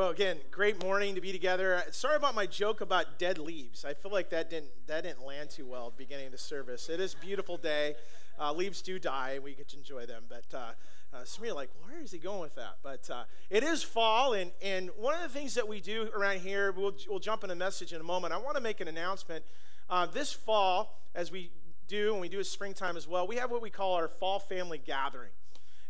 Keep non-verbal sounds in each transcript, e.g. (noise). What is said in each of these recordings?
Well, again, great morning to be together. Sorry about my joke about dead leaves. I feel like that didn't that didn't land too well at the beginning of the service. It is a beautiful day. Uh, leaves do die, and we get to enjoy them. But uh, uh, some of you are like, where is he going with that? But uh, it is fall, and, and one of the things that we do around here, we'll, we'll jump in a message in a moment. I want to make an announcement. Uh, this fall, as we do, and we do a springtime as well, we have what we call our fall family gathering.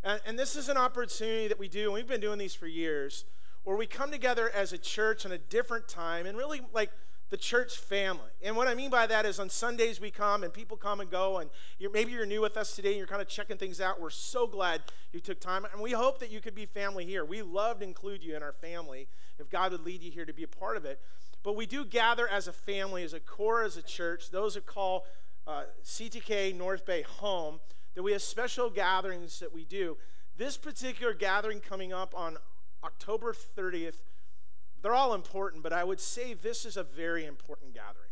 And, and this is an opportunity that we do, and we've been doing these for years, where we come together as a church in a different time and really like the church family. And what I mean by that is on Sundays we come and people come and go, and you're, maybe you're new with us today and you're kind of checking things out. We're so glad you took time, and we hope that you could be family here. We love to include you in our family if God would lead you here to be a part of it. But we do gather as a family, as a core, as a church. Those are called uh, CTK North Bay home that we have special gatherings that we do. This particular gathering coming up on October 30th, they're all important, but I would say this is a very important gathering.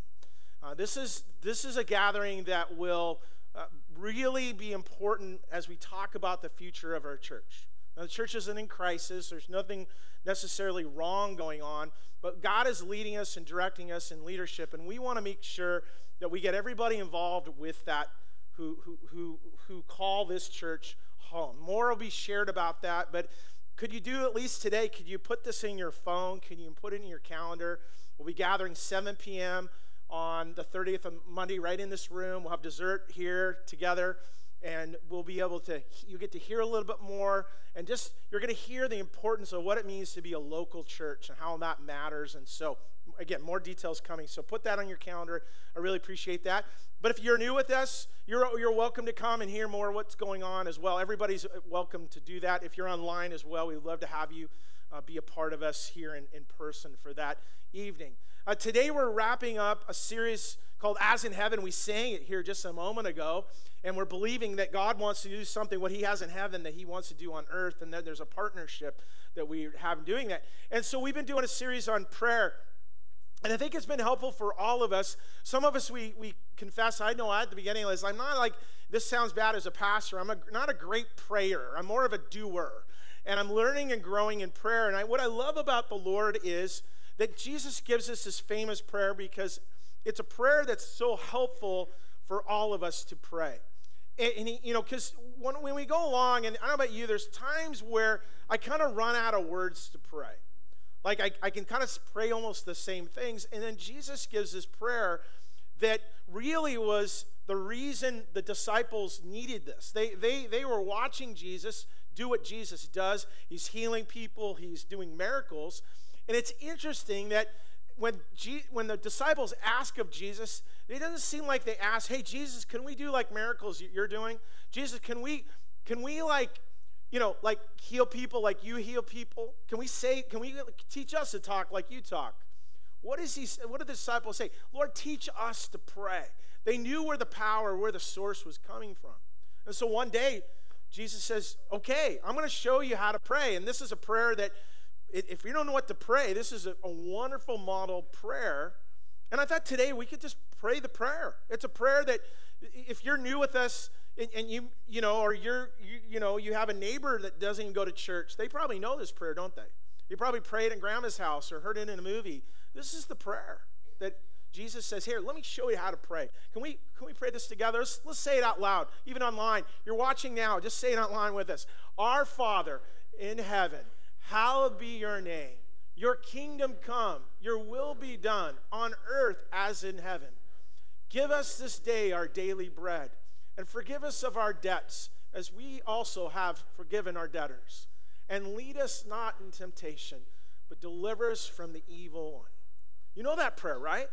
Uh, this, is, this is a gathering that will uh, really be important as we talk about the future of our church. Now, the church isn't in crisis, there's nothing necessarily wrong going on, but God is leading us and directing us in leadership, and we want to make sure that we get everybody involved with that who, who, who, who call this church home. More will be shared about that, but could you do at least today? Could you put this in your phone? Can you put it in your calendar? We'll be gathering 7 p.m. on the 30th of Monday right in this room. We'll have dessert here together and we'll be able to you get to hear a little bit more and just you're going to hear the importance of what it means to be a local church and how that matters and so again more details coming so put that on your calendar. I really appreciate that. But if you're new with us you're, you're welcome to come and hear more what's going on as well. Everybody's welcome to do that. If you're online as well we'd love to have you uh, be a part of us here in, in person for that evening. Uh, today we're wrapping up a series called as in heaven. We sang it here just a moment ago and we're believing that God wants to do something, what He has in heaven, that He wants to do on earth, and then there's a partnership that we have in doing that. And so we've been doing a series on prayer. And I think it's been helpful for all of us. Some of us, we, we confess, I know at the beginning, is I'm not like, this sounds bad as a pastor. I'm a, not a great prayer. I'm more of a doer. And I'm learning and growing in prayer. And I, what I love about the Lord is that Jesus gives us this famous prayer because it's a prayer that's so helpful for all of us to pray. And, and he, you know, because when, when we go along, and I don't know about you, there's times where I kind of run out of words to pray. Like I, I can kind of pray almost the same things. And then Jesus gives this prayer that really was the reason the disciples needed this. They, they, they were watching Jesus do what Jesus does. He's healing people, he's doing miracles. And it's interesting that when, G, when the disciples ask of Jesus, it doesn't seem like they ask, hey, Jesus, can we do like miracles you're doing? Jesus, can we, can we like, you know, like heal people like you heal people? Can we say, can we teach us to talk like you talk? What is he, what do the disciples say? Lord, teach us to pray. They knew where the power, where the source was coming from. And so one day, Jesus says, okay, I'm going to show you how to pray. And this is a prayer that, if you don't know what to pray, this is a, a wonderful model prayer and I thought today we could just pray the prayer. It's a prayer that if you're new with us and, and you you know or you're you, you know you have a neighbor that doesn't even go to church, they probably know this prayer, don't they? You probably prayed in grandma's house or heard it in a movie. This is the prayer that Jesus says, "Here, let me show you how to pray." Can we can we pray this together? Let's, let's say it out loud, even online. You're watching now, just say it loud with us. Our Father in heaven, hallowed be your name. Your kingdom come, your will be done on earth as in heaven. Give us this day our daily bread, and forgive us of our debts, as we also have forgiven our debtors. And lead us not in temptation, but deliver us from the evil one. You know that prayer, right?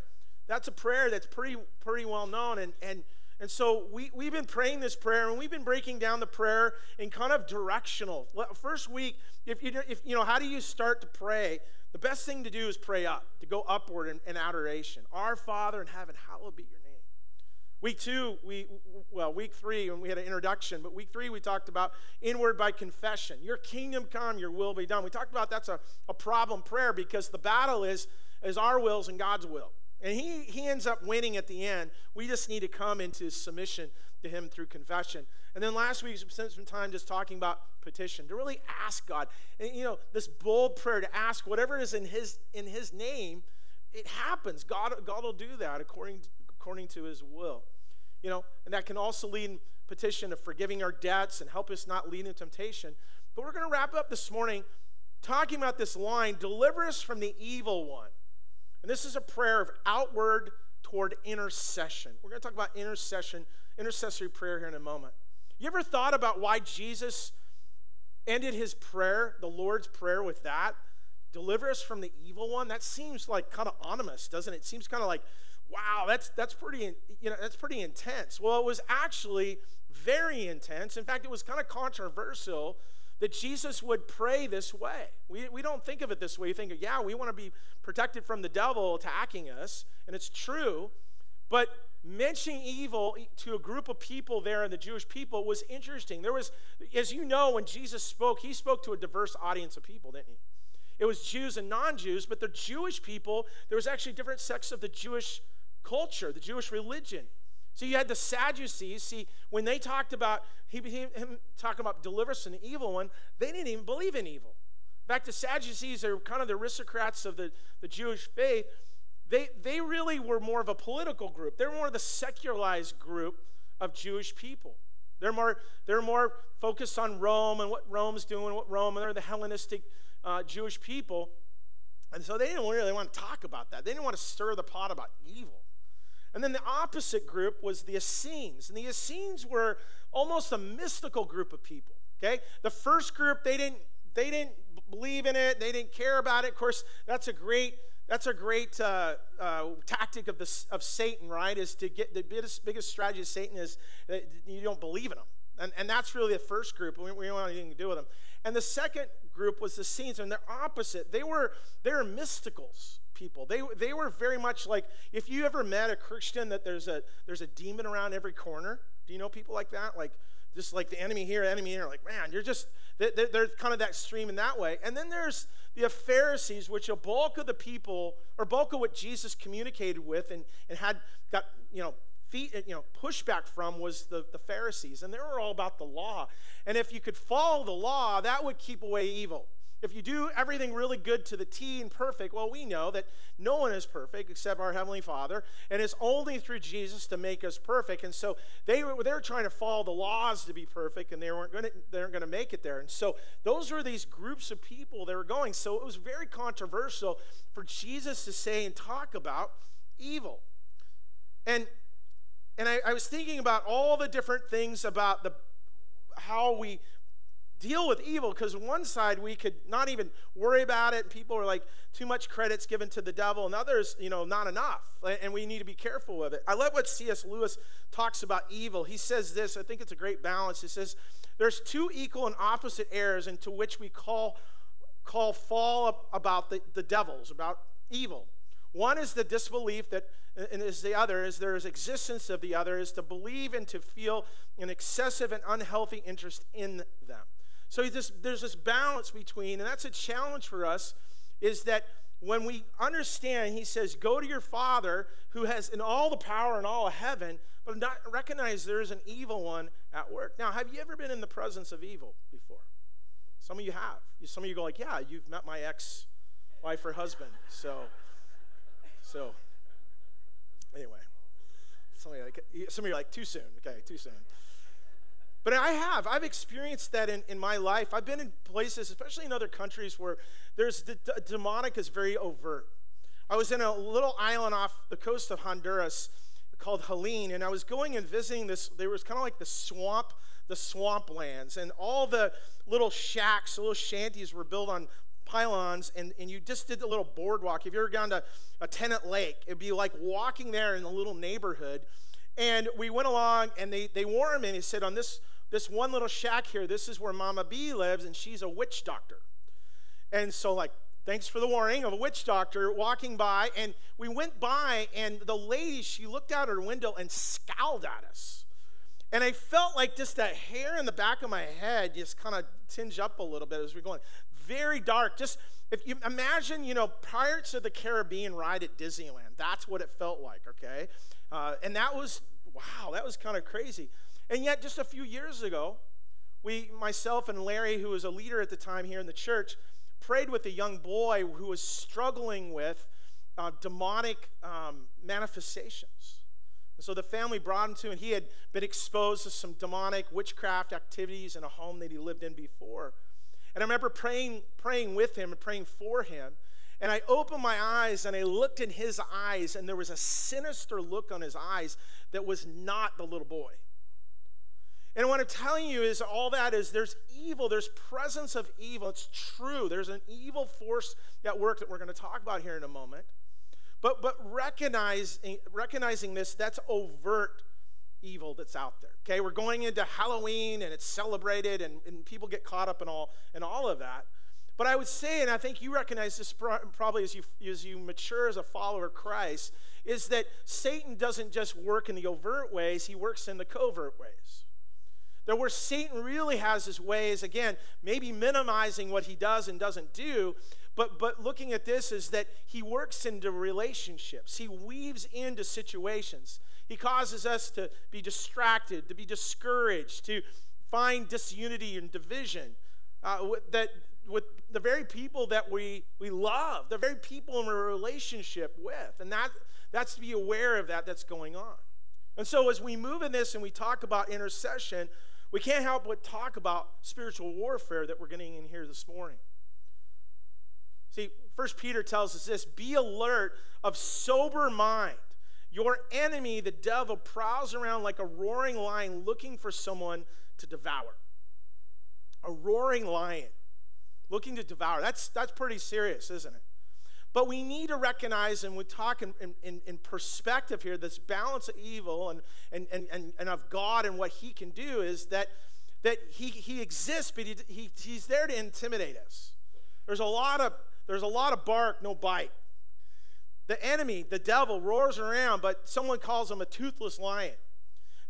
That's a prayer that's pretty, pretty well known. And, and and so we, we've been praying this prayer and we've been breaking down the prayer in kind of directional. First week, if you, if, you know, how do you start to pray? The best thing to do is pray up, to go upward in, in adoration. Our Father in heaven, hallowed be your name. Week two, we, well, week three, when we had an introduction, but week three, we talked about inward by confession. Your kingdom come, your will be done. We talked about that's a, a problem prayer because the battle is, is our wills and God's will. And he, he ends up winning at the end. We just need to come into submission to him through confession. And then last week, we spent some time just talking about petition, to really ask God. And, you know, this bold prayer to ask whatever is in his, in his name, it happens. God, God will do that according, according to his will. You know, and that can also lead in petition of forgiving our debts and help us not lead into temptation. But we're going to wrap up this morning talking about this line deliver us from the evil one. And this is a prayer of outward toward intercession. We're going to talk about intercession, intercessory prayer here in a moment. You ever thought about why Jesus ended his prayer, the Lord's prayer, with that? Deliver us from the evil one. That seems like kind of ominous, doesn't it? It seems kind of like, wow, that's that's pretty, you know, that's pretty intense. Well, it was actually very intense. In fact, it was kind of controversial that Jesus would pray this way. We, we don't think of it this way. We think, yeah, we want to be protected from the devil attacking us, and it's true. But mentioning evil to a group of people there in the Jewish people was interesting. There was, as you know, when Jesus spoke, he spoke to a diverse audience of people, didn't he? It was Jews and non Jews, but the Jewish people, there was actually different sects of the Jewish culture, the Jewish religion. So you had the Sadducees. See, when they talked about he, him talking about deliverance from the evil one, they didn't even believe in evil. In fact, the Sadducees are kind of the aristocrats of the, the Jewish faith. They, they really were more of a political group. They're more of the secularized group of Jewish people. They're more, they're more focused on Rome and what Rome's doing, what Rome, and they're the Hellenistic uh, Jewish people. And so they didn't really want to talk about that. They didn't want to stir the pot about evil. And then the opposite group was the Essenes. And the Essenes were almost a mystical group of people. Okay? The first group, they didn't, they didn't believe in it, they didn't care about it. Of course, that's a great. That's a great uh, uh, tactic of, the, of Satan, right? Is to get the biggest, biggest strategy of Satan is you don't believe in him. And, and that's really the first group. We, we don't want anything to do with them. And the second group was the Essenes, and they're opposite. They were, they were mysticals people. They, they were very much like if you ever met a Christian that there's a there's a demon around every corner. Do you know people like that? Like just like the enemy here, enemy here. Like man, you're just they're, they're kind of that stream in that way. And then there's the Pharisees, which a bulk of the people or bulk of what Jesus communicated with and and had got you know you know, pushback from was the, the Pharisees, and they were all about the law. And if you could follow the law, that would keep away evil. If you do everything really good to the T and perfect, well, we know that no one is perfect except our Heavenly Father, and it's only through Jesus to make us perfect. And so they were, they were trying to follow the laws to be perfect, and they weren't going to they weren't going to make it there. And so those were these groups of people that were going. So it was very controversial for Jesus to say and talk about evil. And and I, I was thinking about all the different things about the how we deal with evil because one side we could not even worry about it and people are like too much credits given to the devil and others you know not enough and we need to be careful with it. I love what C.S. Lewis talks about evil. He says this i think it's a great balance. He says there's two equal and opposite errors into which we call call fall about the, the devils about evil one is the disbelief that and is the other is there is existence of the other is to believe and to feel an excessive and unhealthy interest in them so this, there's this balance between, and that's a challenge for us, is that when we understand, he says, go to your Father who has in all the power and all of heaven, but not recognize there is an evil one at work. Now, have you ever been in the presence of evil before? Some of you have. Some of you go like, yeah, you've met my ex-wife or husband. So, so anyway, some of you like, some of you are like too soon. Okay, too soon. But I have. I've experienced that in, in my life. I've been in places, especially in other countries, where there's the, the demonic is very overt. I was in a little island off the coast of Honduras called Helene, and I was going and visiting this. There was kind of like the swamp, the swamplands, and all the little shacks, the little shanties were built on pylons, and, and you just did the little boardwalk. If you ever gone to a tenant lake, it'd be like walking there in a little neighborhood. And we went along, and they, they warned me, and he said, on this this one little shack here, this is where Mama B lives, and she's a witch doctor. And so, like, thanks for the warning of a witch doctor walking by. And we went by, and the lady, she looked out her window and scowled at us. And I felt like just that hair in the back of my head just kind of tinge up a little bit as we are going. Very dark. Just if you imagine, you know, Pirates of the Caribbean ride at Disneyland, that's what it felt like, okay? Uh, and that was, wow, that was kind of crazy. And yet, just a few years ago, we, myself and Larry, who was a leader at the time here in the church, prayed with a young boy who was struggling with uh, demonic um, manifestations. And so the family brought him to, and he had been exposed to some demonic witchcraft activities in a home that he lived in before. And I remember praying, praying with him and praying for him. And I opened my eyes and I looked in his eyes, and there was a sinister look on his eyes that was not the little boy. And what I'm telling you is all that is there's evil, there's presence of evil. It's true. There's an evil force at work that we're going to talk about here in a moment. But but recognizing eh, recognizing this, that's overt evil that's out there. Okay, we're going into Halloween and it's celebrated and, and people get caught up in all in all of that. But I would say, and I think you recognize this probably as you as you mature as a follower of Christ, is that Satan doesn't just work in the overt ways; he works in the covert ways. That where Satan really has his ways, again, maybe minimizing what he does and doesn't do, but, but looking at this is that he works into relationships, he weaves into situations. He causes us to be distracted, to be discouraged, to find disunity and division. Uh, that with the very people that we, we love, the very people in a relationship with. And that, that's to be aware of that that's going on. And so as we move in this and we talk about intercession, we can't help but talk about spiritual warfare that we're getting in here this morning. See, First Peter tells us this be alert of sober mind. Your enemy, the devil, prowls around like a roaring lion looking for someone to devour. A roaring lion looking to devour. That's, that's pretty serious, isn't it? But we need to recognize, and we talk in, in, in, perspective here, this balance of evil and, and, and, and, of God and what He can do is that, that He, he exists, but he, he, He's there to intimidate us. There's a lot of there's a lot of bark, no bite. The enemy, the devil, roars around, but someone calls him a toothless lion.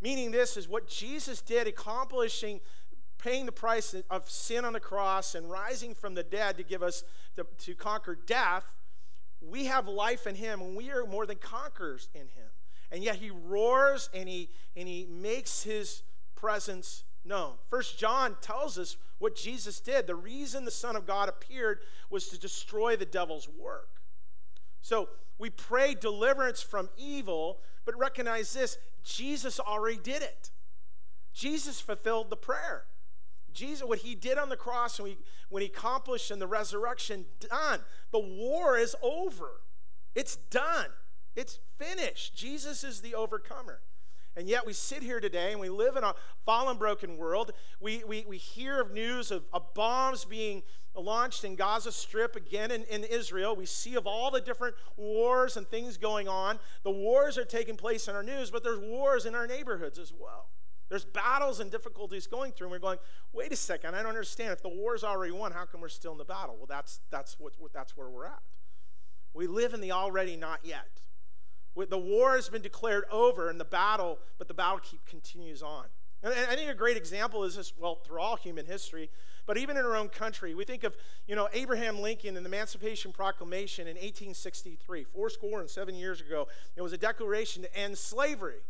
Meaning, this is what Jesus did, accomplishing, paying the price of sin on the cross and rising from the dead to give us, to, to conquer death. We have life in him, and we are more than conquerors in him. And yet he roars and he, and he makes his presence known. First John tells us what Jesus did. The reason the Son of God appeared was to destroy the devil's work. So we pray deliverance from evil, but recognize this Jesus already did it. Jesus fulfilled the prayer. Jesus, what he did on the cross he, when he accomplished in the resurrection, done. The war is over. It's done. It's finished. Jesus is the overcomer. And yet we sit here today and we live in a fallen, broken world. We, we, we hear of news of, of bombs being launched in Gaza Strip again in, in Israel. We see of all the different wars and things going on. The wars are taking place in our news, but there's wars in our neighborhoods as well. There's battles and difficulties going through, and we're going, wait a second, I don't understand. If the war's already won, how come we're still in the battle? Well, that's, that's, what, that's where we're at. We live in the already not yet. The war has been declared over and the battle, but the battle keep, continues on. And I think a great example is this, well, through all human history, but even in our own country. We think of, you know, Abraham Lincoln and the Emancipation Proclamation in 1863, four score and seven years ago. It was a declaration to end slavery.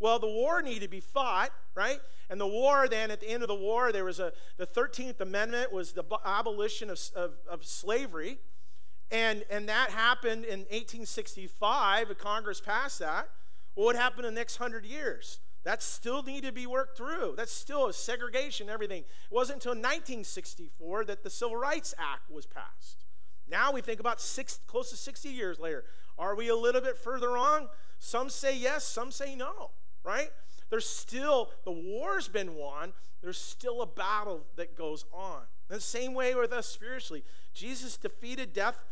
Well, the war needed to be fought, right? And the war, then, at the end of the war, there was a, the 13th Amendment was the abolition of, of, of slavery. And, and that happened in 1865. Congress passed that. Well, what happened in the next hundred years? That still needed to be worked through. That's still a segregation, everything. It wasn't until 1964 that the Civil Rights Act was passed. Now we think about six, close to 60 years later. Are we a little bit further on? Some say yes, some say no, right? There's still, the war's been won, there's still a battle that goes on. the same way with us spiritually. Jesus defeated death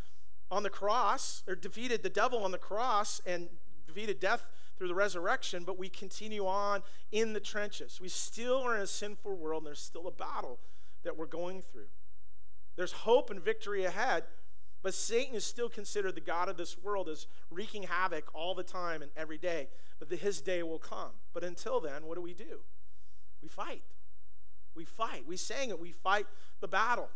on the cross, or defeated the devil on the cross and defeated death through the resurrection, but we continue on in the trenches. We still are in a sinful world, and there's still a battle that we're going through. There's hope and victory ahead, but Satan is still considered the God of this world, is wreaking havoc all the time and every day. But the, his day will come. But until then, what do we do? We fight. We fight. We sang it. We fight the battle.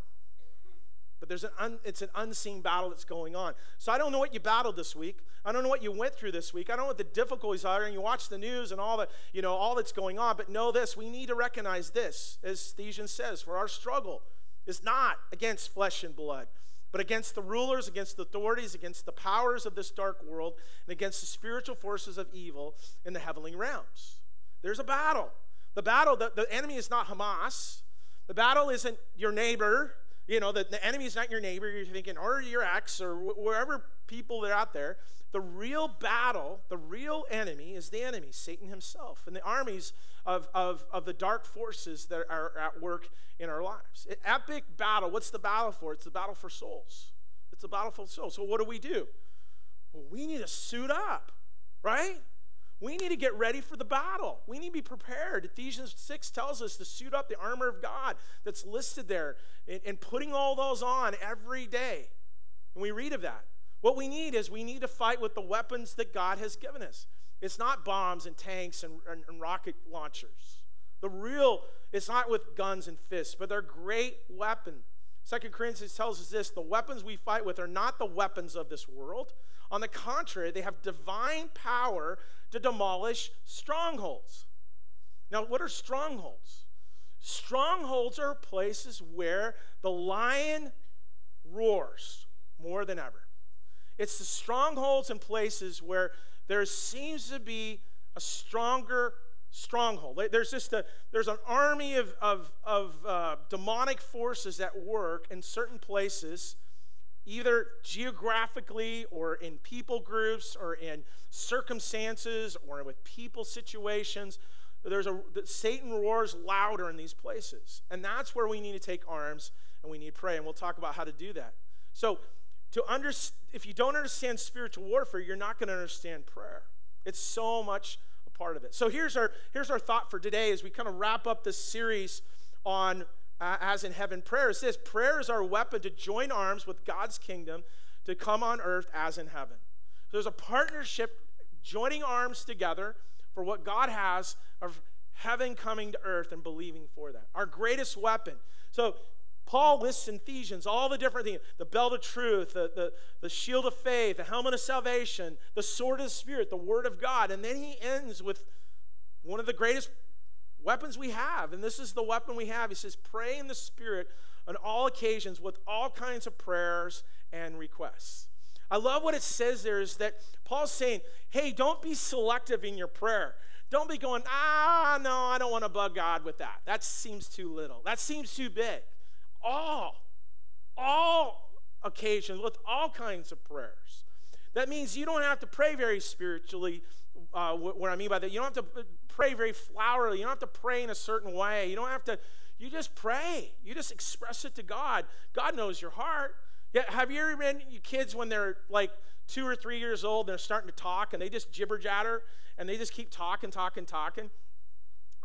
But there's an un, it's an unseen battle that's going on. So I don't know what you battled this week. I don't know what you went through this week. I don't know what the difficulties are. And you watch the news and all the you know, all that's going on. But know this: we need to recognize this, as Ephesians says, for our struggle is not against flesh and blood, but against the rulers, against the authorities, against the powers of this dark world, and against the spiritual forces of evil in the heavenly realms. There's a battle. The battle, the, the enemy is not Hamas. The battle isn't your neighbor. You know, the, the enemy is not your neighbor, you're thinking, or your ex, or wh- wherever people that are out there. The real battle, the real enemy is the enemy, Satan himself, and the armies of, of, of the dark forces that are at work in our lives. Epic battle. What's the battle for? It's the battle for souls. It's the battle for souls. So, what do we do? Well, we need to suit up, right? We need to get ready for the battle. We need to be prepared. Ephesians 6 tells us to suit up the armor of God that's listed there and, and putting all those on every day. And we read of that. What we need is we need to fight with the weapons that God has given us. It's not bombs and tanks and, and, and rocket launchers. The real, it's not with guns and fists, but they're great weapons. Second Corinthians tells us this the weapons we fight with are not the weapons of this world. On the contrary, they have divine power to demolish strongholds. Now, what are strongholds? Strongholds are places where the lion roars more than ever. It's the strongholds and places where there seems to be a stronger stronghold. There's just a there's an army of of, of uh, demonic forces at work in certain places, either geographically or in people groups or in circumstances or with people situations. There's a Satan roars louder in these places, and that's where we need to take arms and we need to pray, and we'll talk about how to do that. So, to under, if you don't understand spiritual warfare, you're not going to understand prayer. It's so much a part of it. So here's our here's our thought for today as we kind of wrap up this series on uh, as in heaven prayer is this prayer is our weapon to join arms with God's kingdom to come on earth as in heaven. So there's a partnership joining arms together for what God has of heaven coming to earth and believing for that. Our greatest weapon. So Paul lists in Ephesians all the different things the belt of truth, the, the, the shield of faith, the helmet of salvation, the sword of the Spirit, the word of God. And then he ends with one of the greatest weapons we have. And this is the weapon we have. He says, Pray in the Spirit on all occasions with all kinds of prayers and requests. I love what it says there is that Paul's saying, Hey, don't be selective in your prayer. Don't be going, ah, no, I don't want to bug God with that. That seems too little. That seems too big all, all occasions with all kinds of prayers. That means you don't have to pray very spiritually. Uh, what I mean by that, you don't have to pray very flowery. You don't have to pray in a certain way. You don't have to. You just pray. You just express it to God. God knows your heart. Yeah, have you ever been you kids when they're like two or three years old, and they're starting to talk and they just jibber jatter and they just keep talking, talking, talking?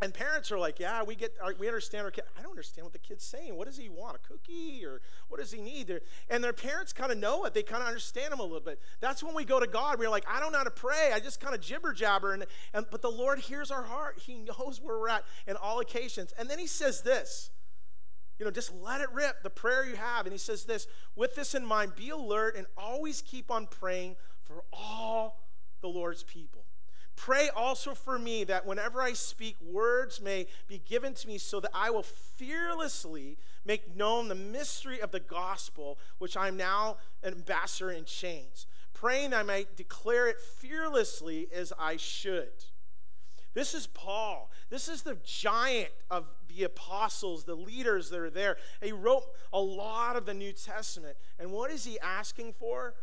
And parents are like, yeah, we get, we understand our kid. I don't understand what the kid's saying. What does he want? A cookie or what does he need? And their parents kind of know it. They kind of understand him a little bit. That's when we go to God. We're like, I don't know how to pray. I just kind of jibber jabber. And, and but the Lord hears our heart. He knows where we're at in all occasions. And then He says this. You know, just let it rip, the prayer you have. And he says this with this in mind, be alert and always keep on praying for all the Lord's people. Pray also for me that whenever I speak, words may be given to me so that I will fearlessly make known the mystery of the gospel, which I'm now an ambassador in chains, praying I might declare it fearlessly as I should. This is Paul. This is the giant of the apostles, the leaders that are there. He wrote a lot of the New Testament. And what is he asking for?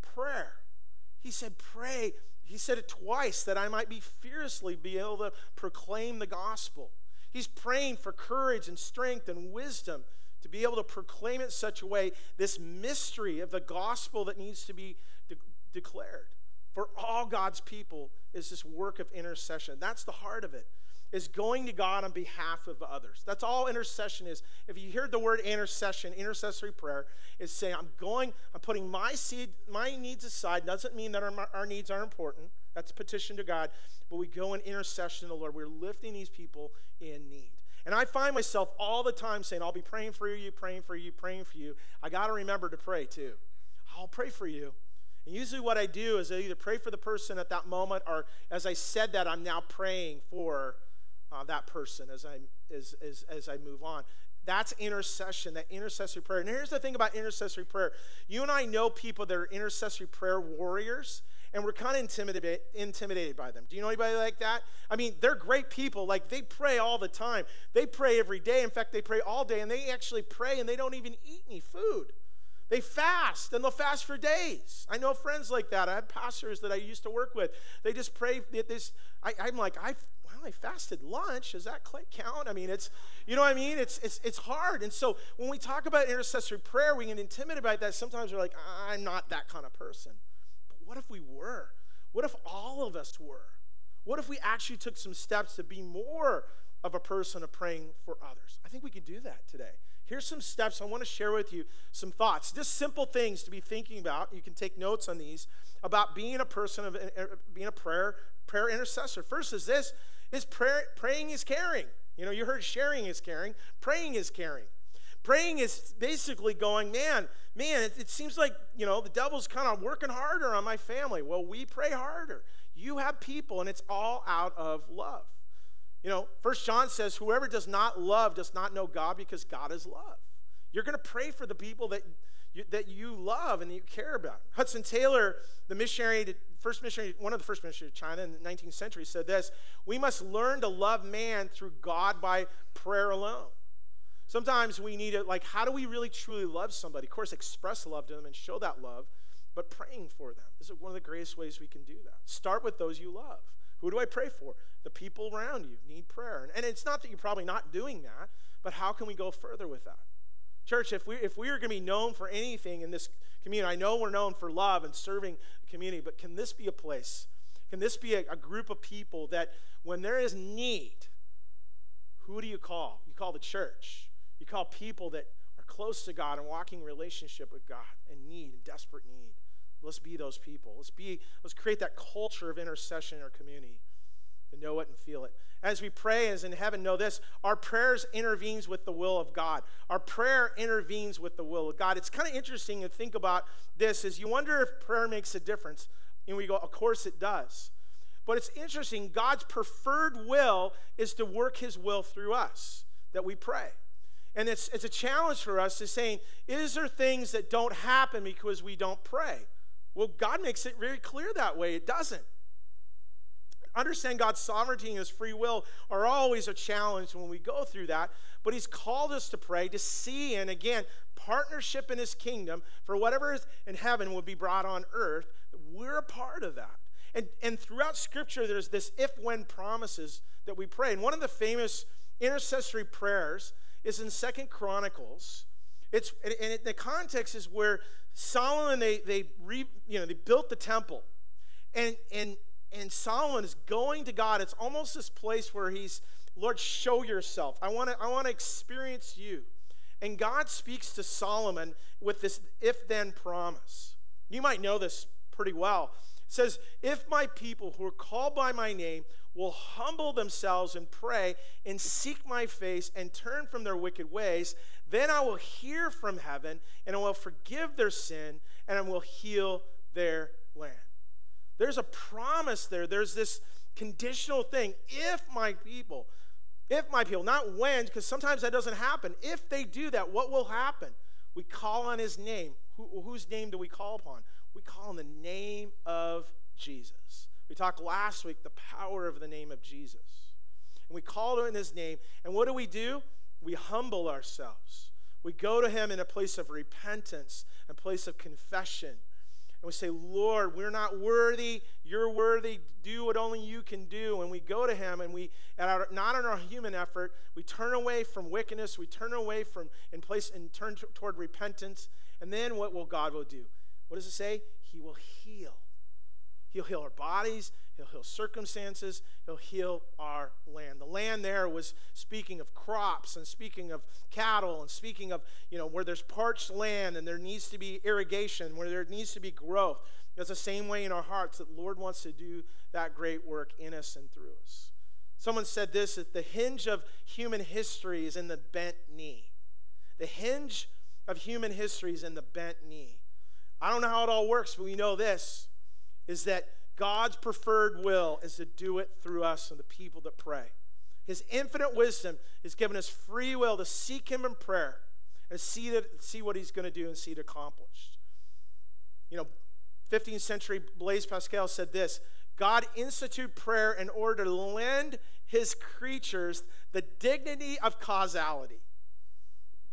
Prayer. He said, Pray he said it twice that I might be fiercely be able to proclaim the gospel. He's praying for courage and strength and wisdom to be able to proclaim it such a way, this mystery of the gospel that needs to be de- declared. For all God's people is this work of intercession. That's the heart of it is going to God on behalf of others. That's all intercession is. If you hear the word intercession, intercessory prayer is saying, I'm going, I'm putting my seed, my needs aside. Doesn't mean that our, our needs aren't important. That's petition to God. But we go in intercession to the Lord. We're lifting these people in need. And I find myself all the time saying, I'll be praying for you, praying for you, praying for you. I got to remember to pray too. I'll pray for you. And usually, what I do is I either pray for the person at that moment, or as I said that, I'm now praying for uh, that person as I as, as, as I move on. That's intercession, that intercessory prayer. And here's the thing about intercessory prayer you and I know people that are intercessory prayer warriors, and we're kind of intimidated, intimidated by them. Do you know anybody like that? I mean, they're great people. Like, they pray all the time, they pray every day. In fact, they pray all day, and they actually pray and they don't even eat any food. They fast and they'll fast for days. I know friends like that. I have pastors that I used to work with. They just pray. This, I, am like, I, I fasted lunch. Does that count? I mean, it's, you know what I mean? It's, it's, it's hard. And so when we talk about intercessory prayer, we get intimidated by that. Sometimes we're like, I'm not that kind of person. But what if we were? What if all of us were? What if we actually took some steps to be more of a person of praying for others? I think we can do that today. Here's some steps I want to share with you, some thoughts, just simple things to be thinking about. You can take notes on these about being a person of uh, being a prayer prayer intercessor. First is this: is prayer, praying is caring. You know, you heard sharing is caring. Praying is caring. Praying is basically going, man, man, it, it seems like you know the devil's kind of working harder on my family. Well, we pray harder. You have people, and it's all out of love. You know, First John says, whoever does not love does not know God because God is love. You're going to pray for the people that you, that you love and that you care about. Hudson Taylor, the missionary, first missionary, one of the first missionaries to China in the 19th century, said this: "We must learn to love man through God by prayer alone." Sometimes we need to, like, how do we really truly love somebody? Of course, express love to them and show that love, but praying for them is one of the greatest ways we can do that. Start with those you love. Who do I pray for? The people around you need prayer. And it's not that you're probably not doing that, but how can we go further with that? Church, if we if we are going to be known for anything in this community, I know we're known for love and serving the community, but can this be a place? Can this be a, a group of people that when there is need, who do you call? You call the church. You call people that are close to God and walking relationship with God in need, in desperate need. Let's be those people. Let's be, let's create that culture of intercession in our community to know it and feel it. As we pray as in heaven, know this our prayers intervenes with the will of God. Our prayer intervenes with the will of God. It's kind of interesting to think about this is you wonder if prayer makes a difference. And we go, of course it does. But it's interesting, God's preferred will is to work his will through us, that we pray. And it's, it's a challenge for us to saying, is there things that don't happen because we don't pray? Well, God makes it very clear that way. It doesn't. Understand God's sovereignty and His free will are always a challenge when we go through that. But He's called us to pray, to see, and again, partnership in His kingdom for whatever is in heaven will be brought on earth. We're a part of that. And, and throughout Scripture, there's this if when promises that we pray. And one of the famous intercessory prayers is in Second Chronicles. It's, and it, the context is where Solomon, they, they, re, you know, they built the temple. And, and, and Solomon is going to God. It's almost this place where he's, Lord, show yourself. I want to I wanna experience you. And God speaks to Solomon with this if then promise. You might know this pretty well. It says, If my people who are called by my name will humble themselves and pray and seek my face and turn from their wicked ways, then I will hear from heaven and I will forgive their sin and I will heal their land. There's a promise there. There's this conditional thing. If my people, if my people, not when, because sometimes that doesn't happen. If they do that, what will happen? We call on his name. Who, whose name do we call upon? We call on the name of Jesus. We talked last week the power of the name of Jesus. And we call on his name. And what do we do? We humble ourselves. We go to Him in a place of repentance, a place of confession. And we say, Lord, we're not worthy. You're worthy. Do what only you can do. And we go to Him and we, our, not in our human effort, we turn away from wickedness. We turn away from, in place, and turn t- toward repentance. And then what will God will do? What does it say? He will heal. He'll heal our bodies. He'll heal circumstances. He'll heal our land. The land there was speaking of crops and speaking of cattle and speaking of, you know, where there's parched land and there needs to be irrigation, where there needs to be growth. It's the same way in our hearts that Lord wants to do that great work in us and through us. Someone said this that the hinge of human history is in the bent knee. The hinge of human history is in the bent knee. I don't know how it all works, but we know this is that God's preferred will is to do it through us and the people that pray. His infinite wisdom has given us free will to seek Him in prayer and see, that, see what He's going to do and see it accomplished. You know, 15th century Blaise Pascal said this God institute prayer in order to lend His creatures the dignity of causality.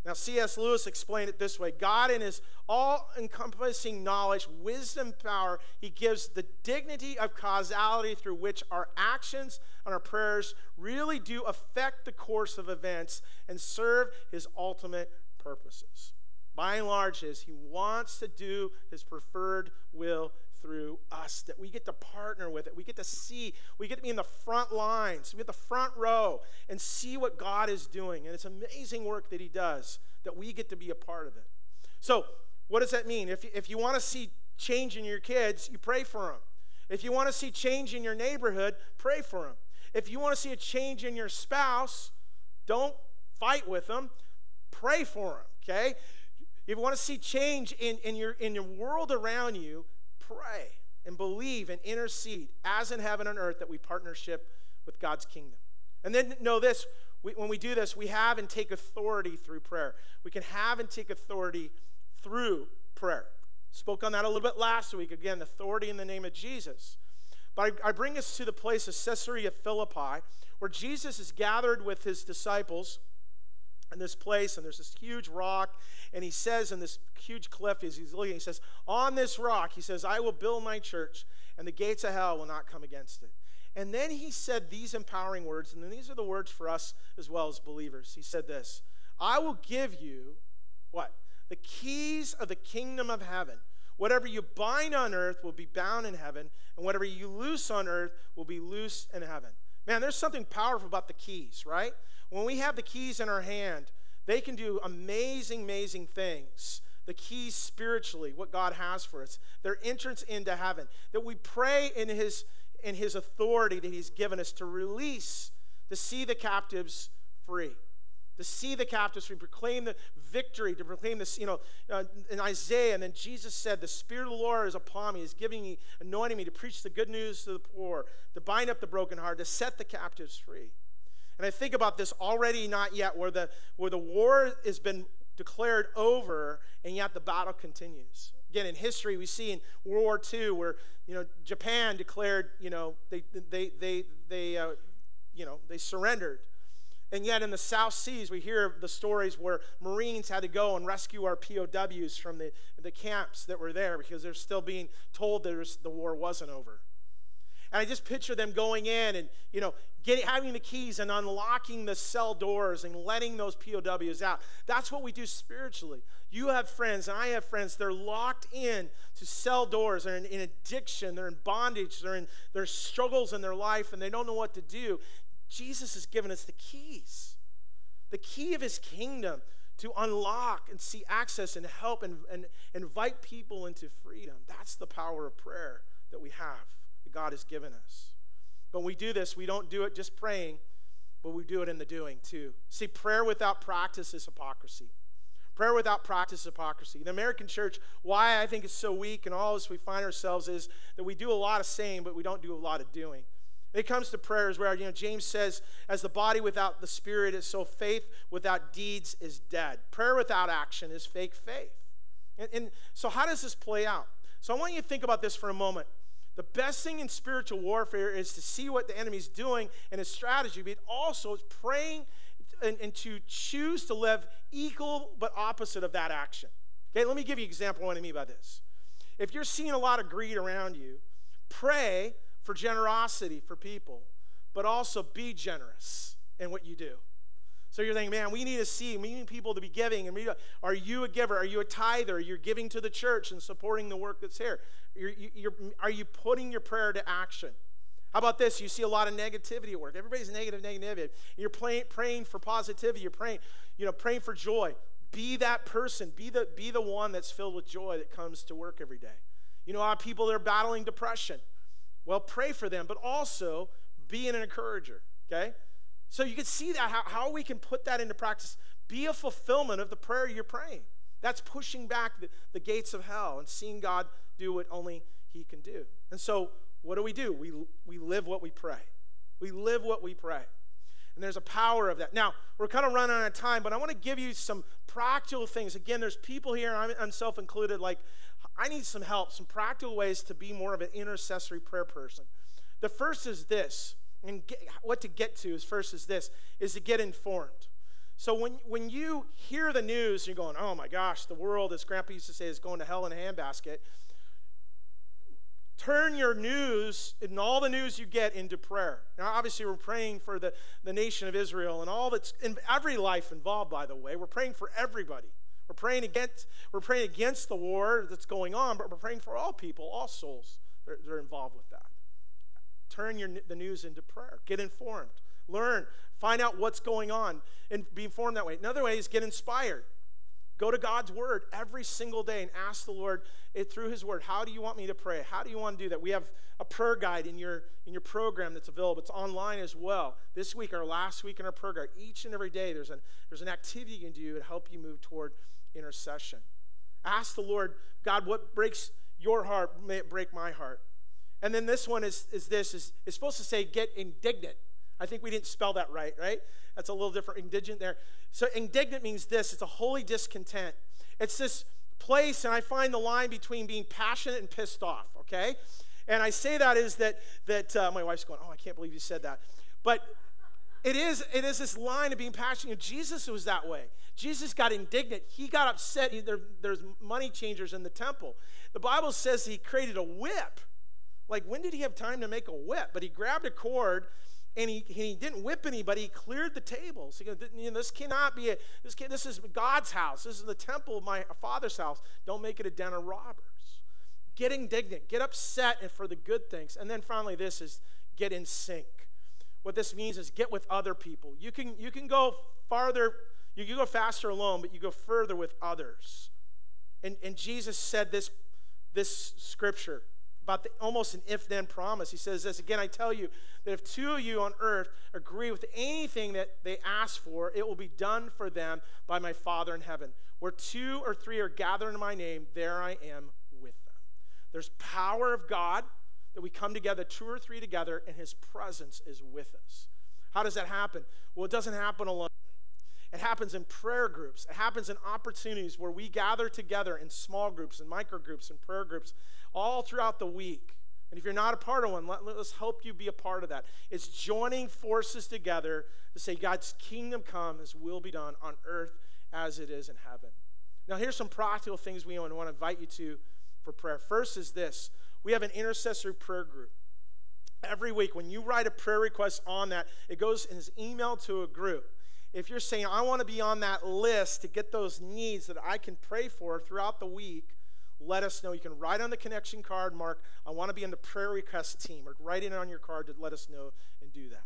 Now, C.S. Lewis explained it this way God, in his all encompassing knowledge, wisdom, power, he gives the dignity of causality through which our actions and our prayers really do affect the course of events and serve his ultimate purposes. By and large, is he wants to do his preferred will through us, that we get to partner with it. We get to see, we get to be in the front lines, we get the front row and see what God is doing. And it's amazing work that He does, that we get to be a part of it. So, what does that mean? If, if you want to see change in your kids, you pray for them. If you want to see change in your neighborhood, pray for them. If you want to see a change in your spouse, don't fight with them, pray for them, okay? If you want to see change in, in, your, in your world around you, pray and believe and intercede as in heaven and earth that we partnership with God's kingdom. And then know this we, when we do this, we have and take authority through prayer. We can have and take authority through prayer. Spoke on that a little bit last week. Again, authority in the name of Jesus. But I, I bring us to the place of Caesarea Philippi, where Jesus is gathered with his disciples in this place, and there's this huge rock, and he says in this huge cliff as he's looking, he says, On this rock, he says, I will build my church, and the gates of hell will not come against it. And then he said these empowering words, and then these are the words for us as well as believers. He said this I will give you what? The keys of the kingdom of heaven. Whatever you bind on earth will be bound in heaven, and whatever you loose on earth will be loosed in heaven. Man, there's something powerful about the keys, right? When we have the keys in our hand, they can do amazing, amazing things. The keys spiritually, what God has for us, their entrance into heaven. That we pray in His in His authority that He's given us to release, to see the captives free to see the captives free, proclaim the victory, to proclaim this, you know, uh, in Isaiah, and then Jesus said, The Spirit of the Lord is upon me, He's giving me, anointing me to preach the good news to the poor, to bind up the broken heart, to set the captives free. And I think about this already, not yet, where the, where the war has been declared over, and yet the battle continues. Again, in history, we see in World War II where, you know, Japan declared, you know, they, they, they, they, uh, you know, they surrendered. And yet, in the South Seas, we hear the stories where Marines had to go and rescue our POWs from the, the camps that were there because they're still being told that the war wasn't over. And I just picture them going in and, you know, getting, having the keys and unlocking the cell doors and letting those POWs out. That's what we do spiritually. You have friends, and I have friends. They're locked in to cell doors. They're in, in addiction. They're in bondage. They're in their struggles in their life, and they don't know what to do. Jesus has given us the keys, the key of his kingdom to unlock and see access and help and, and invite people into freedom. That's the power of prayer that we have. God has given us. But we do this, we don't do it just praying, but we do it in the doing too. See, prayer without practice is hypocrisy. Prayer without practice is hypocrisy. The American church, why I think it's so weak and all this we find ourselves is that we do a lot of saying, but we don't do a lot of doing. It comes to prayers where, you know, James says, as the body without the spirit is so faith without deeds is dead. Prayer without action is fake faith. And, and so, how does this play out? So, I want you to think about this for a moment. The best thing in spiritual warfare is to see what the enemy's doing and his strategy, but also it's praying and, and, to choose to live equal but opposite of that action. Okay, let me give you an example of what I mean by this. If you're seeing a lot of greed around you, pray for generosity for people, but also be generous in what you do. So you're thinking, man, we need to see, we need people to be giving. And are you a giver? Are you a tither? You're giving to the church and supporting the work that's here. You're, you're, are you putting your prayer to action? How about this? You see a lot of negativity at work. Everybody's negative, negative. You're praying, praying for positivity. You're praying, you know, praying for joy. Be that person. Be the, be the one that's filled with joy that comes to work every day. You know, how people that are battling depression. Well, pray for them, but also be an encourager. Okay? So you can see that, how, how we can put that into practice. Be a fulfillment of the prayer you're praying. That's pushing back the, the gates of hell and seeing God do what only He can do. And so, what do we do? We, we live what we pray. We live what we pray. And there's a power of that. Now, we're kind of running out of time, but I want to give you some practical things. Again, there's people here, I'm, I'm self included, like, I need some help, some practical ways to be more of an intercessory prayer person. The first is this, and get, what to get to is first is this, is to get informed. So when, when you hear the news, you're going, oh my gosh, the world, as Grandpa used to say, is going to hell in a handbasket turn your news and all the news you get into prayer. Now, obviously, we're praying for the, the nation of Israel and all that's in every life involved, by the way. We're praying for everybody. We're praying against, we're praying against the war that's going on, but we're praying for all people, all souls that are involved with that. Turn your, the news into prayer. Get informed. Learn. Find out what's going on and be informed that way. Another way is get inspired. Go to God's Word every single day and ask the Lord it, through His Word, how do you want me to pray? How do you want to do that? We have a prayer guide in your, in your program that's available. It's online as well. This week, our last week in our prayer guide, each and every day, there's an, there's an activity you can do to help you move toward intercession. Ask the Lord, God, what breaks your heart, may it break my heart. And then this one is, is this, is, is supposed to say, get indignant. I think we didn't spell that right, right? That's a little different. Indignant there. So indignant means this it's a holy discontent. It's this place, and I find the line between being passionate and pissed off, okay? And I say that is that, that uh, my wife's going, oh, I can't believe you said that. But it is, it is this line of being passionate. Jesus was that way. Jesus got indignant. He got upset. He, there, there's money changers in the temple. The Bible says he created a whip. Like, when did he have time to make a whip? But he grabbed a cord and he, he didn't whip anybody. He cleared the tables. Goes, you know, this cannot be a, this, can, this is God's house. This is the temple of my father's house. Don't make it a den of robbers. Get indignant. Get upset and for the good things. And then finally, this is get in sync. What this means is get with other people. You can, you can go farther, you can go faster alone, but you go further with others. And, and Jesus said this, this scripture about the, almost an if then promise. He says this again, I tell you that if two of you on earth agree with anything that they ask for, it will be done for them by my Father in heaven. Where two or three are gathered in my name, there I am with them. There's power of God that we come together, two or three together, and his presence is with us. How does that happen? Well, it doesn't happen alone. It happens in prayer groups. It happens in opportunities where we gather together in small groups and micro groups and prayer groups all throughout the week. And if you're not a part of one, let, us help you be a part of that. It's joining forces together to say, God's kingdom come, His will be done on earth as it is in heaven. Now, here's some practical things we want to invite you to for prayer. First is this we have an intercessory prayer group. Every week, when you write a prayer request on that, it goes and is emailed to a group if you're saying, I want to be on that list to get those needs that I can pray for throughout the week, let us know. You can write on the connection card, mark, I want to be in the prayer request team, or write it on your card to let us know and do that.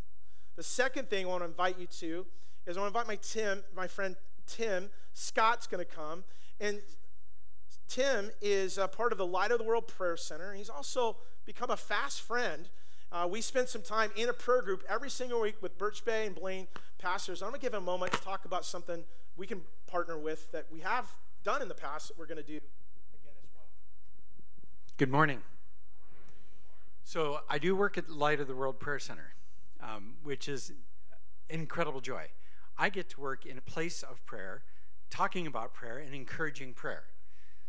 The second thing I want to invite you to is I want to invite my Tim, my friend Tim. Scott's going to come. And Tim is a part of the Light of the World Prayer Center. And he's also become a fast friend uh, we spend some time in a prayer group every single week with Birch Bay and Blaine pastors. I'm going to give a moment to talk about something we can partner with that we have done in the past that we're going to do again as well. Good morning. So, I do work at Light of the World Prayer Center, um, which is incredible joy. I get to work in a place of prayer, talking about prayer and encouraging prayer.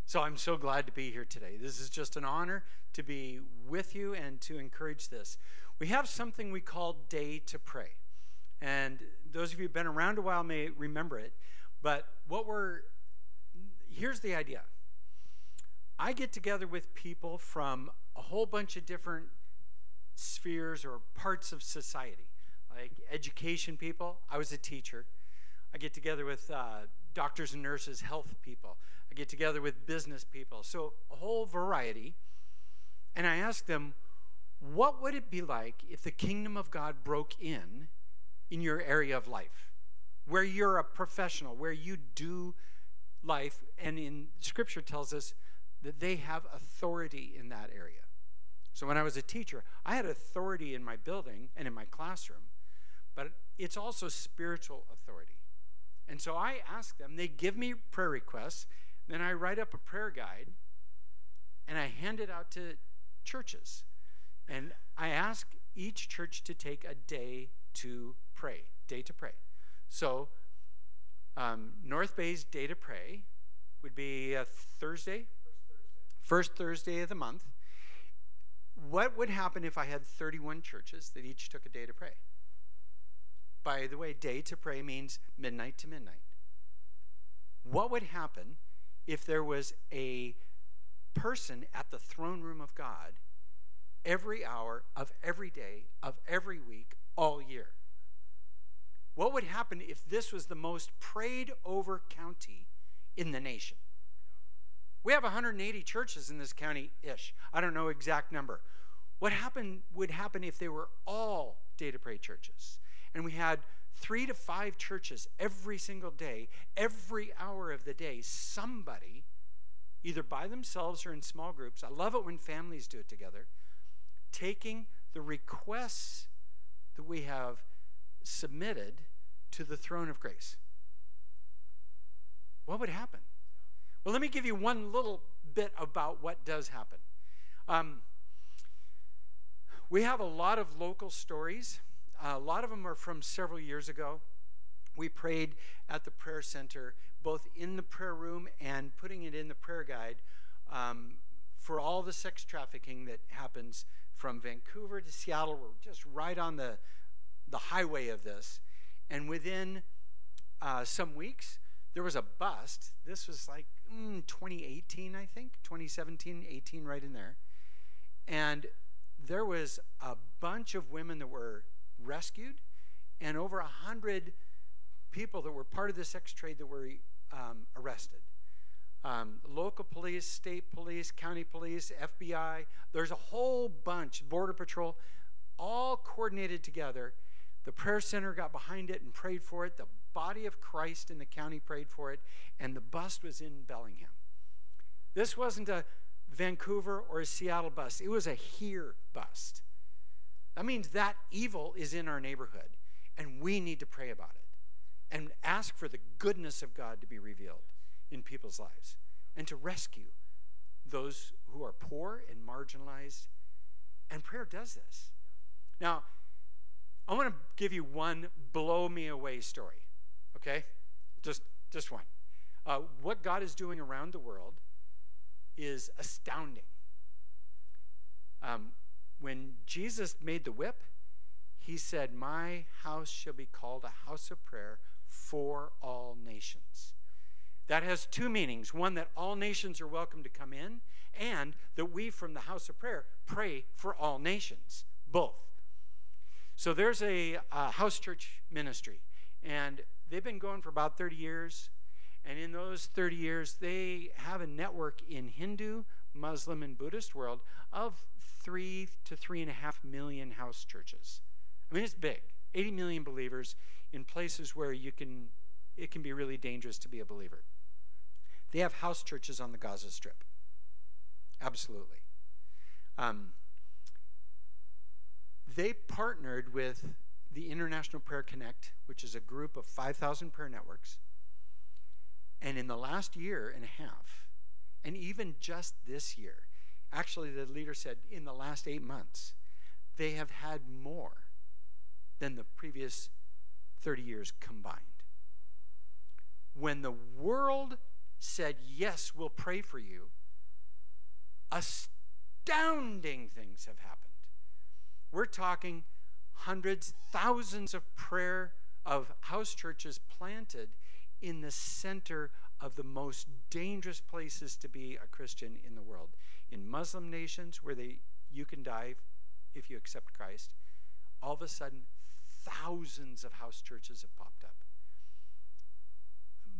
So I'm so glad to be here today. This is just an honor to be with you and to encourage this. We have something we call Day to Pray. And those of you who've been around a while may remember it. But what we're, here's the idea I get together with people from a whole bunch of different spheres or parts of society, like education people. I was a teacher. I get together with uh, doctors and nurses, health people. I get together with business people. So, a whole variety. And I ask them, what would it be like if the kingdom of God broke in in your area of life, where you're a professional, where you do life, and in Scripture tells us that they have authority in that area. So when I was a teacher, I had authority in my building and in my classroom, but it's also spiritual authority. And so I ask them, they give me prayer requests, then I write up a prayer guide and I hand it out to churches. And I ask each church to take a day to pray, day to pray. So, um, North Bay's day to pray would be a Thursday, first Thursday of the month. What would happen if I had 31 churches that each took a day to pray? By the way, day to pray means midnight to midnight. What would happen if there was a person at the throne room of God every hour of every day of every week all year? What would happen if this was the most prayed over county in the nation? We have 180 churches in this county ish. I don't know exact number. What happened would happen if they were all day to pray churches and we had three to five churches every single day, every hour of the day, somebody, either by themselves or in small groups, I love it when families do it together, taking the requests that we have submitted to the throne of grace. What would happen? Well, let me give you one little bit about what does happen. Um, we have a lot of local stories. A lot of them are from several years ago. We prayed at the prayer center, both in the prayer room and putting it in the prayer guide um, for all the sex trafficking that happens from Vancouver to Seattle. We're just right on the, the highway of this. And within uh, some weeks, there was a bust. This was like mm, 2018, I think, 2017, 18, right in there. And there was a bunch of women that were rescued and over a hundred people that were part of the sex trade that were um, arrested. Um, local police, state police, county police, FBI, there's a whole bunch, Border Patrol, all coordinated together. The prayer center got behind it and prayed for it. The body of Christ in the county prayed for it, and the bust was in Bellingham. This wasn't a Vancouver or a Seattle bust, it was a here bust. That means that evil is in our neighborhood, and we need to pray about it and ask for the goodness of God to be revealed in people's lives and to rescue those who are poor and marginalized. And prayer does this. Now, I want to give you one blow me away story, okay? Just, just one. Uh, what God is doing around the world is astounding. Um, when Jesus made the whip, he said, My house shall be called a house of prayer for all nations. That has two meanings one, that all nations are welcome to come in, and that we from the house of prayer pray for all nations, both. So there's a, a house church ministry, and they've been going for about 30 years. And in those 30 years, they have a network in Hindu, Muslim, and Buddhist world of three to three and a half million house churches. I mean, it's big. 80 million believers in places where you can, it can be really dangerous to be a believer. They have house churches on the Gaza Strip. Absolutely. Um, they partnered with the International Prayer Connect, which is a group of 5,000 prayer networks. And in the last year and a half, and even just this year, Actually, the leader said in the last eight months, they have had more than the previous 30 years combined. When the world said, Yes, we'll pray for you, astounding things have happened. We're talking hundreds, thousands of prayer, of house churches planted in the center of the most dangerous places to be a Christian in the world in Muslim nations where they you can die if you accept Christ, all of a sudden thousands of house churches have popped up.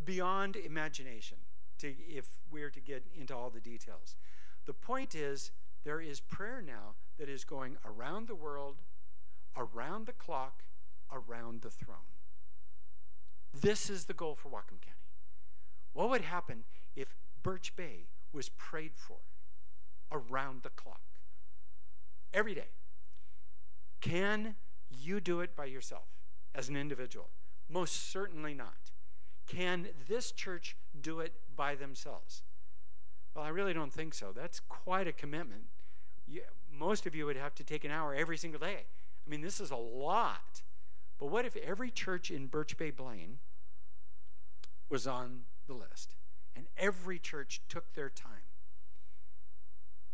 Beyond imagination, to, if we're to get into all the details. The point is, there is prayer now that is going around the world, around the clock, around the throne. This is the goal for Whatcom County. What would happen if Birch Bay was prayed for? around the clock. Every day. Can you do it by yourself? as an individual? Most certainly not. Can this church do it by themselves? Well, I really don't think so. That's quite a commitment. You, most of you would have to take an hour every single day. I mean, this is a lot. But what if every church in Birch Bay Blaine was on the list and every church took their time?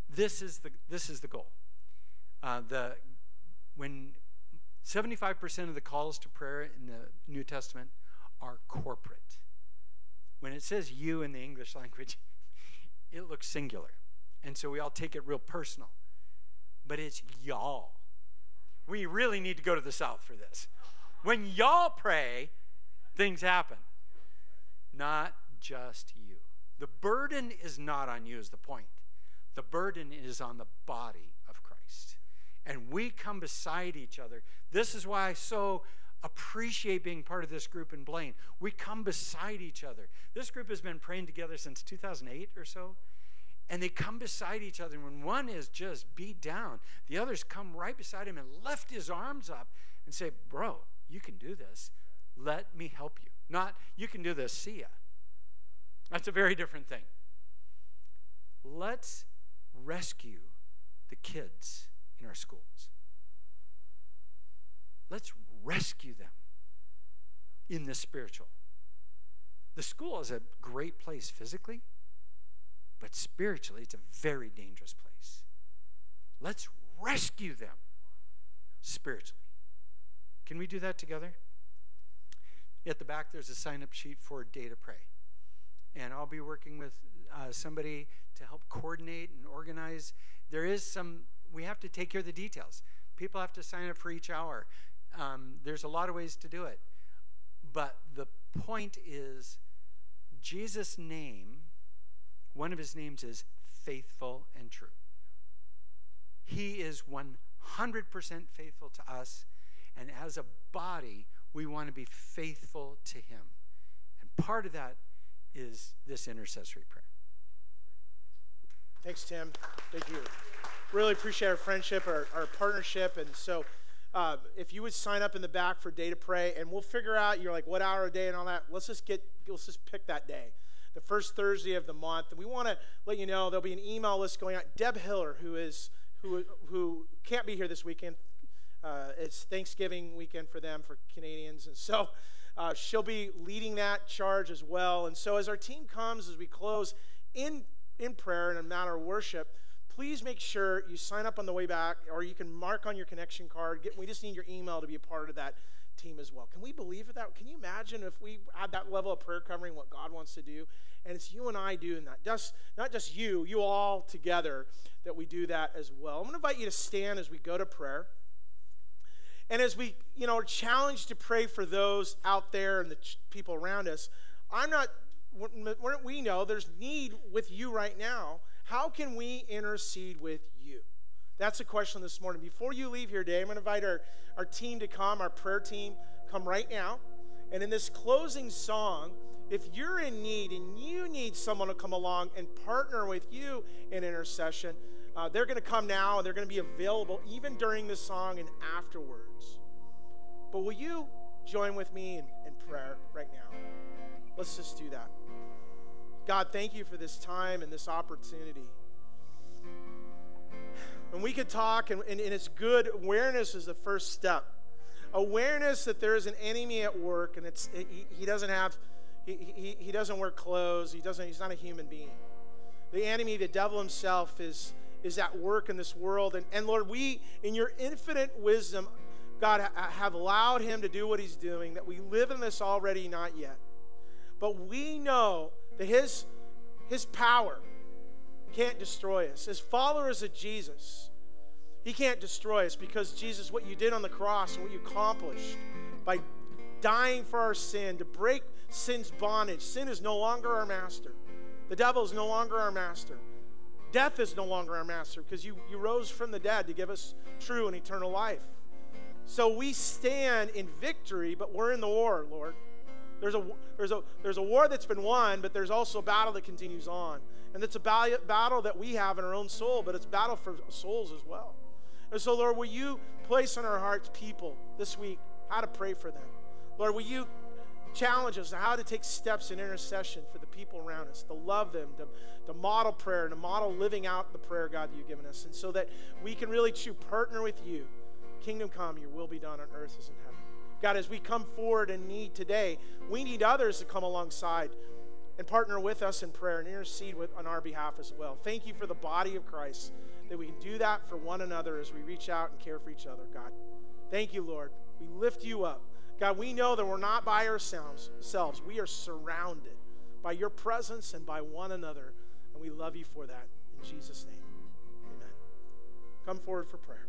This is the, this is the goal. Uh, the, when 75% of the calls to prayer in the New Testament are corporate. When it says you in the English (laughs) language, it looks singular. And so we all take it real personal. But it's y'all. We really need to go to the South for this. When y'all pray, things happen, not just you. The burden is not on you, is the point. The burden is on the body of Christ. And we come beside each other. This is why I so appreciate being part of this group in Blaine. We come beside each other. This group has been praying together since 2008 or so. And they come beside each other. And when one is just beat down, the others come right beside him and lift his arms up and say, Bro, you can do this. Let me help you. Not, you can do this. See ya. That's a very different thing. Let's rescue the kids in our schools. Let's rescue them in the spiritual. The school is a great place physically, but spiritually, it's a very dangerous place. Let's rescue them spiritually. Can we do that together? At the back, there's a sign up sheet for Day to Pray. And I'll be working with uh, somebody to help coordinate and organize. There is some, we have to take care of the details. People have to sign up for each hour. Um, there's a lot of ways to do it. But the point is, Jesus' name, one of his names is faithful and true. He is 100% faithful to us, and as a body, we want to be faithful to him. And part of that is this intercessory prayer. Thanks, Tim. Thank you. Really appreciate our friendship, our, our partnership. And so, uh, if you would sign up in the back for day to pray, and we'll figure out you're like what hour a day and all that. Let's just get let's just pick that day, the first Thursday of the month. And we want to let you know there'll be an email list going out. Deb Hiller, who is who who can't be here this weekend, uh, it's Thanksgiving weekend for them for Canadians, and so. Uh, she'll be leading that charge as well. And so, as our team comes, as we close in in prayer and a matter of worship, please make sure you sign up on the way back or you can mark on your connection card. Get, we just need your email to be a part of that team as well. Can we believe that? Can you imagine if we had that level of prayer covering what God wants to do? And it's you and I doing that. Just, not just you, you all together that we do that as well. I'm going to invite you to stand as we go to prayer. And as we, you know, are challenged to pray for those out there and the ch- people around us, I'm not we know there's need with you right now. How can we intercede with you? That's a question this morning. Before you leave here today, I'm going to invite our, our team to come, our prayer team, come right now. And in this closing song, if you're in need and you need someone to come along and partner with you in intercession, uh, they're going to come now and they're going to be available even during the song and afterwards. But will you join with me in, in prayer right now? Let's just do that. God, thank you for this time and this opportunity. And we could talk, and, and, and it's good. Awareness is the first step. Awareness that there is an enemy at work, and it's he, he doesn't have, he, he, he doesn't wear clothes. He doesn't. He's not a human being. The enemy, the devil himself, is is at work in this world. And, and Lord, we, in your infinite wisdom, God, have allowed him to do what he's doing, that we live in this already, not yet. But we know that his, his power can't destroy us. As followers of Jesus, he can't destroy us because Jesus, what you did on the cross and what you accomplished by dying for our sin, to break sin's bondage. Sin is no longer our master. The devil is no longer our master. Death is no longer our master because you, you rose from the dead to give us true and eternal life. So we stand in victory, but we're in the war, Lord. There's a, there's, a, there's a war that's been won, but there's also a battle that continues on. And it's a battle that we have in our own soul, but it's battle for souls as well. And so, Lord, will you place in our hearts people this week how to pray for them. Lord, will you challenge us how to take steps in intercession for the people around us, to love them, to, to model prayer, and to model living out the prayer, God, that you've given us, and so that we can really to partner with you. Kingdom come, your will be done on earth as in heaven. God, as we come forward in need today, we need others to come alongside and partner with us in prayer and intercede with, on our behalf as well. Thank you for the body of Christ that we can do that for one another as we reach out and care for each other, God. Thank you, Lord. We lift you up. God, we know that we're not by ourselves. We are surrounded by your presence and by one another, and we love you for that. In Jesus' name, amen. Come forward for prayer.